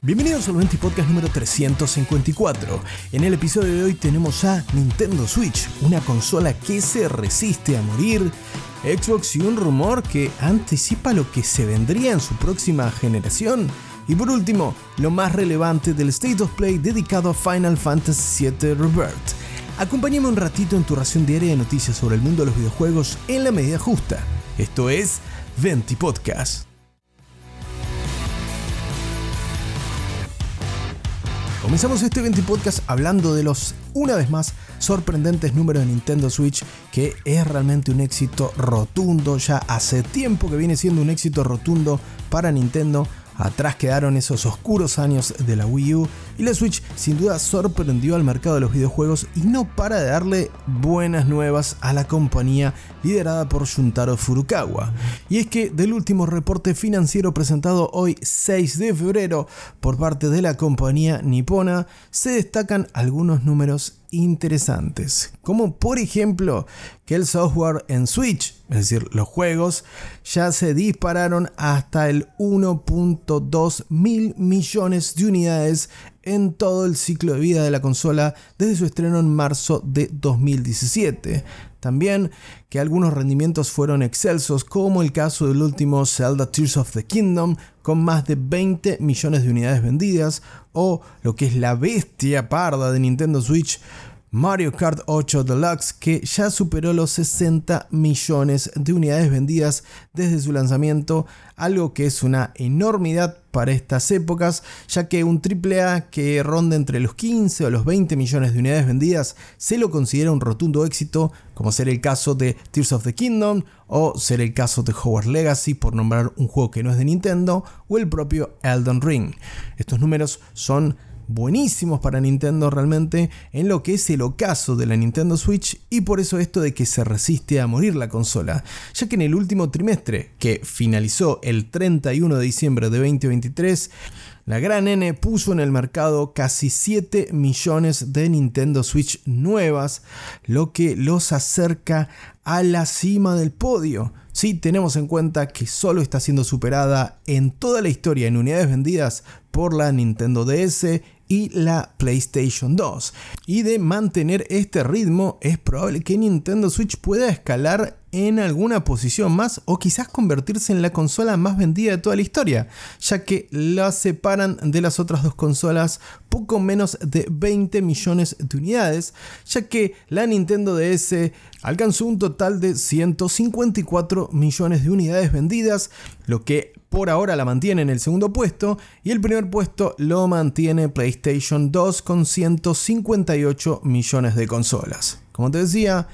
Bienvenidos al 20 Podcast número 354. En el episodio de hoy tenemos a Nintendo Switch, una consola que se resiste a morir, Xbox y un rumor que anticipa lo que se vendría en su próxima generación. Y por último, lo más relevante del State of Play dedicado a Final Fantasy VII Rebirth. Acompáñame un ratito en tu ración diaria de noticias sobre el mundo de los videojuegos en la medida justa. Esto es 20 Podcast. Comenzamos este 20 podcast hablando de los, una vez más, sorprendentes números de Nintendo Switch, que es realmente un éxito rotundo, ya hace tiempo que viene siendo un éxito rotundo para Nintendo, Atrás quedaron esos oscuros años de la Wii U y la Switch sin duda sorprendió al mercado de los videojuegos y no para de darle buenas nuevas a la compañía liderada por Shuntaro Furukawa. Y es que del último reporte financiero presentado hoy 6 de febrero por parte de la compañía nipona se destacan algunos números interesantes, como por ejemplo que el software en Switch, es decir, los juegos, ya se dispararon hasta el 1.2 mil millones de unidades en todo el ciclo de vida de la consola desde su estreno en marzo de 2017. También que algunos rendimientos fueron excelsos, como el caso del último Zelda Tears of the Kingdom, con más de 20 millones de unidades vendidas, o lo que es la bestia parda de Nintendo Switch, Mario Kart 8 Deluxe que ya superó los 60 millones de unidades vendidas desde su lanzamiento, algo que es una enormidad para estas épocas, ya que un AAA que ronda entre los 15 o los 20 millones de unidades vendidas se lo considera un rotundo éxito, como ser el caso de Tears of the Kingdom o ser el caso de Hogwarts Legacy, por nombrar un juego que no es de Nintendo, o el propio Elden Ring. Estos números son buenísimos para Nintendo realmente en lo que es el ocaso de la Nintendo Switch y por eso esto de que se resiste a morir la consola, ya que en el último trimestre, que finalizó el 31 de diciembre de 2023, la gran N puso en el mercado casi 7 millones de Nintendo Switch nuevas, lo que los acerca a la cima del podio. Si tenemos en cuenta que solo está siendo superada en toda la historia en unidades vendidas por la Nintendo DS y la PlayStation 2. Y de mantener este ritmo es probable que Nintendo Switch pueda escalar en alguna posición más o quizás convertirse en la consola más vendida de toda la historia, ya que la separan de las otras dos consolas poco menos de 20 millones de unidades, ya que la Nintendo DS alcanzó un total de 154 millones de unidades vendidas, lo que por ahora la mantiene en el segundo puesto y el primer puesto lo mantiene PlayStation 2 con 158 millones de consolas. Como te decía,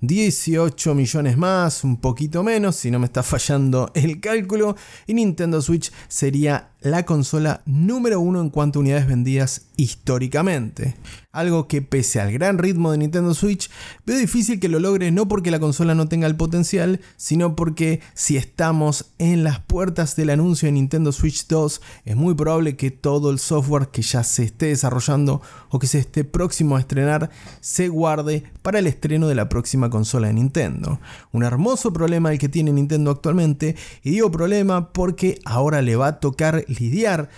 18 millones más, un poquito menos, si no me está fallando el cálculo, y Nintendo Switch sería la consola número uno en cuanto a unidades vendidas históricamente. Algo que pese al gran ritmo de Nintendo Switch, veo difícil que lo logre no porque la consola no tenga el potencial, sino porque si estamos en las puertas del anuncio de Nintendo Switch 2, es muy probable que todo el software que ya se esté desarrollando o que se esté próximo a estrenar se guarde para el estreno de la próxima consola de Nintendo. Un hermoso problema el que tiene Nintendo actualmente, y digo problema porque ahora le va a tocar lidiar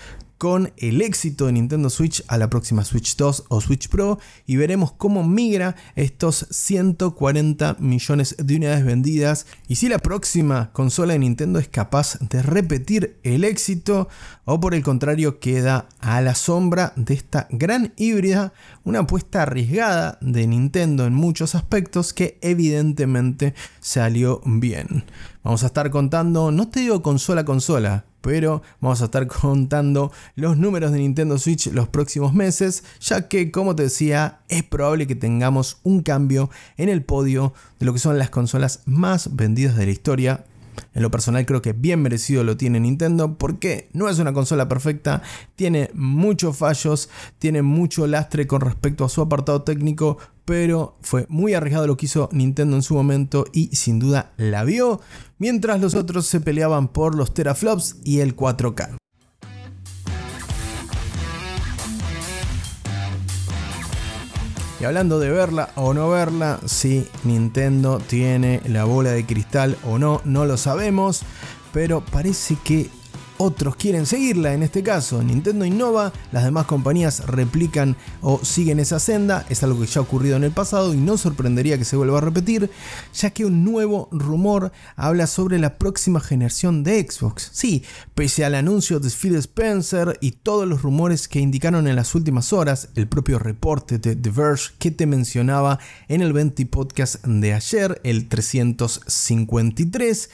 con el éxito de Nintendo Switch a la próxima Switch 2 o Switch Pro y veremos cómo migra estos 140 millones de unidades vendidas y si la próxima consola de Nintendo es capaz de repetir el éxito o por el contrario queda a la sombra de esta gran híbrida, una apuesta arriesgada de Nintendo en muchos aspectos que evidentemente salió bien. Vamos a estar contando, no te digo consola a consola, pero vamos a estar contando los números de Nintendo Switch los próximos meses, ya que como te decía, es probable que tengamos un cambio en el podio de lo que son las consolas más vendidas de la historia en lo personal creo que bien merecido lo tiene Nintendo porque no es una consola perfecta, tiene muchos fallos, tiene mucho lastre con respecto a su apartado técnico, pero fue muy arriesgado lo que hizo Nintendo en su momento y sin duda la vio, mientras los otros se peleaban por los teraflops y el 4K. Y hablando de verla o no verla, si Nintendo tiene la bola de cristal o no, no lo sabemos, pero parece que otros quieren seguirla, en este caso Nintendo innova, las demás compañías replican o siguen esa senda, es algo que ya ha ocurrido en el pasado y no sorprendería que se vuelva a repetir, ya que un nuevo rumor habla sobre la próxima generación de Xbox. Sí, pese al anuncio de Phil Spencer y todos los rumores que indicaron en las últimas horas, el propio reporte de The Verge que te mencionaba en el 20 podcast de ayer, el 353,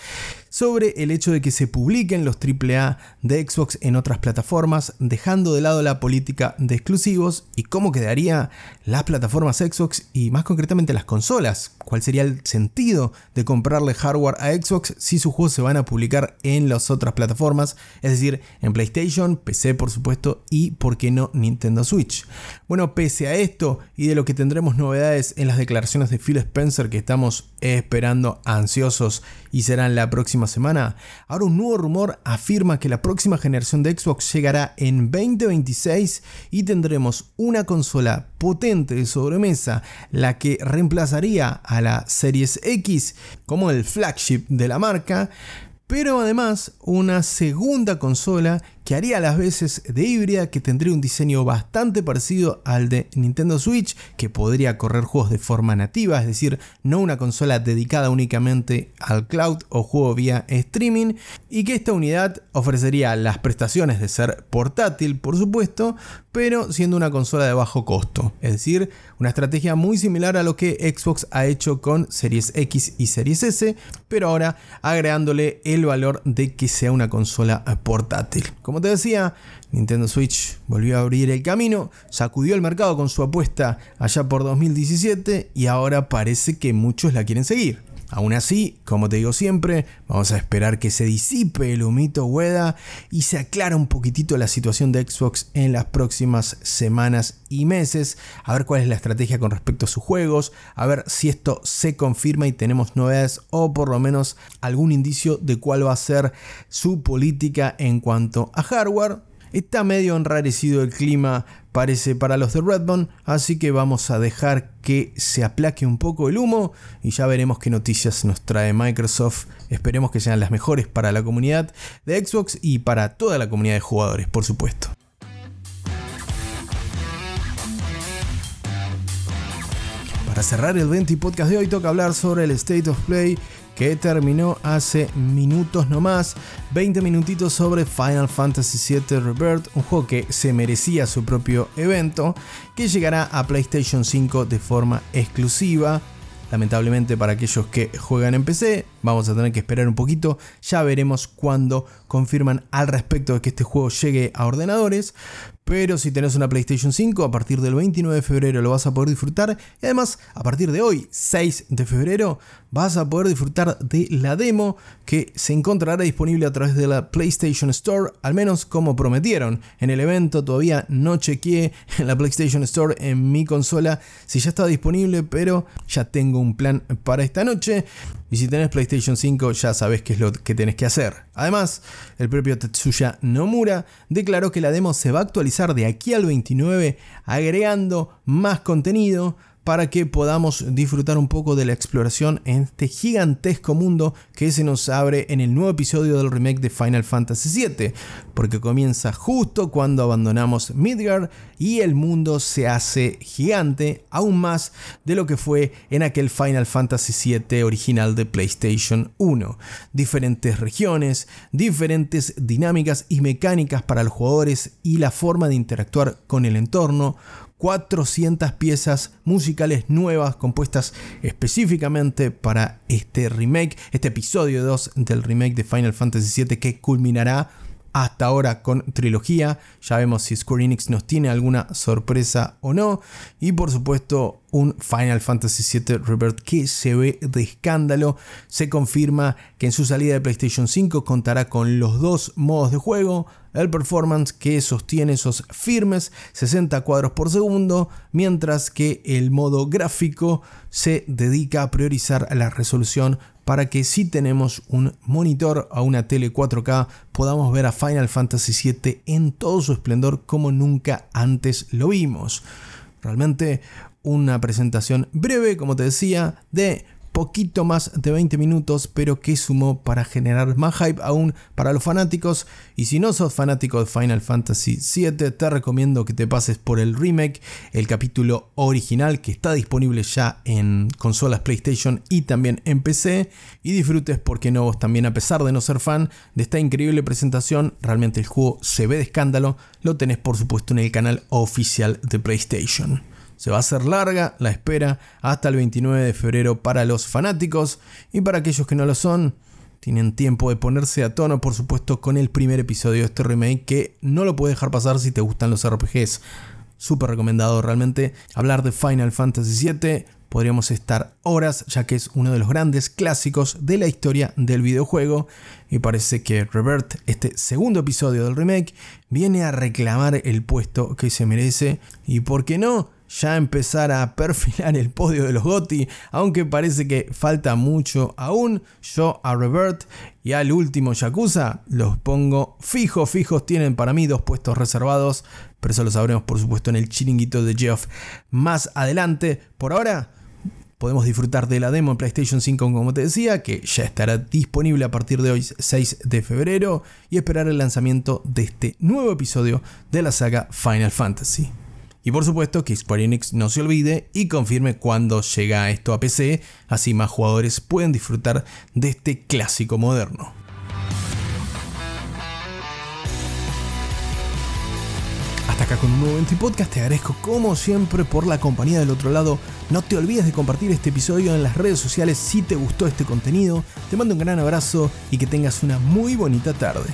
sobre el hecho de que se publiquen los AAA de Xbox en otras plataformas, dejando de lado la política de exclusivos y cómo quedaría las plataformas Xbox y más concretamente las consolas. ¿Cuál sería el sentido de comprarle hardware a Xbox si sus juegos se van a publicar en las otras plataformas? Es decir, en PlayStation, PC por supuesto y, por qué no, Nintendo Switch. Bueno, pese a esto y de lo que tendremos novedades en las declaraciones de Phil Spencer que estamos esperando ansiosos y serán la próxima semana, ahora un nuevo rumor afirma que la próxima generación de Xbox llegará en 2026 y tendremos una consola potente de sobremesa, la que reemplazaría a la Series X como el flagship de la marca, pero además una segunda consola que haría las veces de híbrida, que tendría un diseño bastante parecido al de Nintendo Switch, que podría correr juegos de forma nativa, es decir, no una consola dedicada únicamente al cloud o juego vía streaming, y que esta unidad ofrecería las prestaciones de ser portátil, por supuesto, pero siendo una consola de bajo costo, es decir, una estrategia muy similar a lo que Xbox ha hecho con Series X y Series S, pero ahora agregándole el valor de que sea una consola portátil. Como te decía, Nintendo Switch volvió a abrir el camino, sacudió el mercado con su apuesta allá por 2017 y ahora parece que muchos la quieren seguir. Aún así, como te digo siempre, vamos a esperar que se disipe el humito Weda y se aclara un poquitito la situación de Xbox en las próximas semanas y meses, a ver cuál es la estrategia con respecto a sus juegos, a ver si esto se confirma y tenemos novedades o por lo menos algún indicio de cuál va a ser su política en cuanto a hardware. Está medio enrarecido el clima, parece, para los de Redbone, así que vamos a dejar que se aplaque un poco el humo y ya veremos qué noticias nos trae Microsoft. Esperemos que sean las mejores para la comunidad de Xbox y para toda la comunidad de jugadores, por supuesto. Para cerrar el 20 podcast de hoy toca hablar sobre el State of Play que terminó hace minutos nomás. 20 minutitos sobre Final Fantasy VII Rebirth, un juego que se merecía su propio evento, que llegará a PlayStation 5 de forma exclusiva. Lamentablemente para aquellos que juegan en PC, vamos a tener que esperar un poquito. Ya veremos cuando confirman al respecto de que este juego llegue a ordenadores. Pero si tenés una PlayStation 5, a partir del 29 de febrero lo vas a poder disfrutar. Y además, a partir de hoy, 6 de febrero, vas a poder disfrutar de la demo que se encontrará disponible a través de la PlayStation Store, al menos como prometieron. En el evento todavía no chequeé en la PlayStation Store en mi consola si ya estaba disponible, pero ya tengo un plan para esta noche. Y si tenés PlayStation 5 ya sabes qué es lo que tenés que hacer. Además, el propio Tetsuya Nomura declaró que la demo se va a actualizar de aquí al 29 agregando más contenido, para que podamos disfrutar un poco de la exploración en este gigantesco mundo que se nos abre en el nuevo episodio del remake de Final Fantasy VII, porque comienza justo cuando abandonamos Midgard y el mundo se hace gigante, aún más de lo que fue en aquel Final Fantasy VII original de PlayStation 1. Diferentes regiones, diferentes dinámicas y mecánicas para los jugadores y la forma de interactuar con el entorno, 400 piezas musicales nuevas compuestas específicamente para este remake, este episodio 2 del remake de Final Fantasy VII que culminará hasta ahora con trilogía. Ya vemos si Square Enix nos tiene alguna sorpresa o no. Y por supuesto un Final Fantasy VII Rebirth que se ve de escándalo. Se confirma que en su salida de PlayStation 5 contará con los dos modos de juego. El performance que sostiene esos firmes 60 cuadros por segundo, mientras que el modo gráfico se dedica a priorizar la resolución para que si tenemos un monitor o una tele 4K podamos ver a Final Fantasy VII en todo su esplendor como nunca antes lo vimos. Realmente una presentación breve, como te decía, de poquito más de 20 minutos, pero que sumó para generar más hype aún para los fanáticos. Y si no sos fanático de Final Fantasy VII, te recomiendo que te pases por el remake, el capítulo original que está disponible ya en consolas PlayStation y también en PC. Y disfrutes, porque no vos también, a pesar de no ser fan de esta increíble presentación, realmente el juego se ve de escándalo. Lo tenés, por supuesto, en el canal oficial de PlayStation. Se va a hacer larga la espera hasta el 29 de febrero para los fanáticos y para aquellos que no lo son, tienen tiempo de ponerse a tono, por supuesto, con el primer episodio de este remake que no lo puedes dejar pasar si te gustan los RPGs. Súper recomendado realmente hablar de Final Fantasy VII. Podríamos estar horas ya que es uno de los grandes clásicos de la historia del videojuego y parece que Revert, este segundo episodio del remake, viene a reclamar el puesto que se merece y por qué no, ya empezar a perfilar el podio de los GOTI, aunque parece que falta mucho aún. Yo a Revert y al último Yakuza los pongo fijos, fijos. Tienen para mí dos puestos reservados, pero eso lo sabremos por supuesto en el chiringuito de Geoff más adelante. Por ahora, podemos disfrutar de la demo en PlayStation 5 como te decía, que ya estará disponible a partir de hoy 6 de febrero y esperar el lanzamiento de este nuevo episodio de la saga Final Fantasy. Y por supuesto que Square Enix no se olvide y confirme cuando llega esto a PC, así más jugadores pueden disfrutar de este clásico moderno. Hasta acá con un nuevo Podcast, te agradezco como siempre por la compañía del otro lado. No te olvides de compartir este episodio en las redes sociales si te gustó este contenido. Te mando un gran abrazo y que tengas una muy bonita tarde.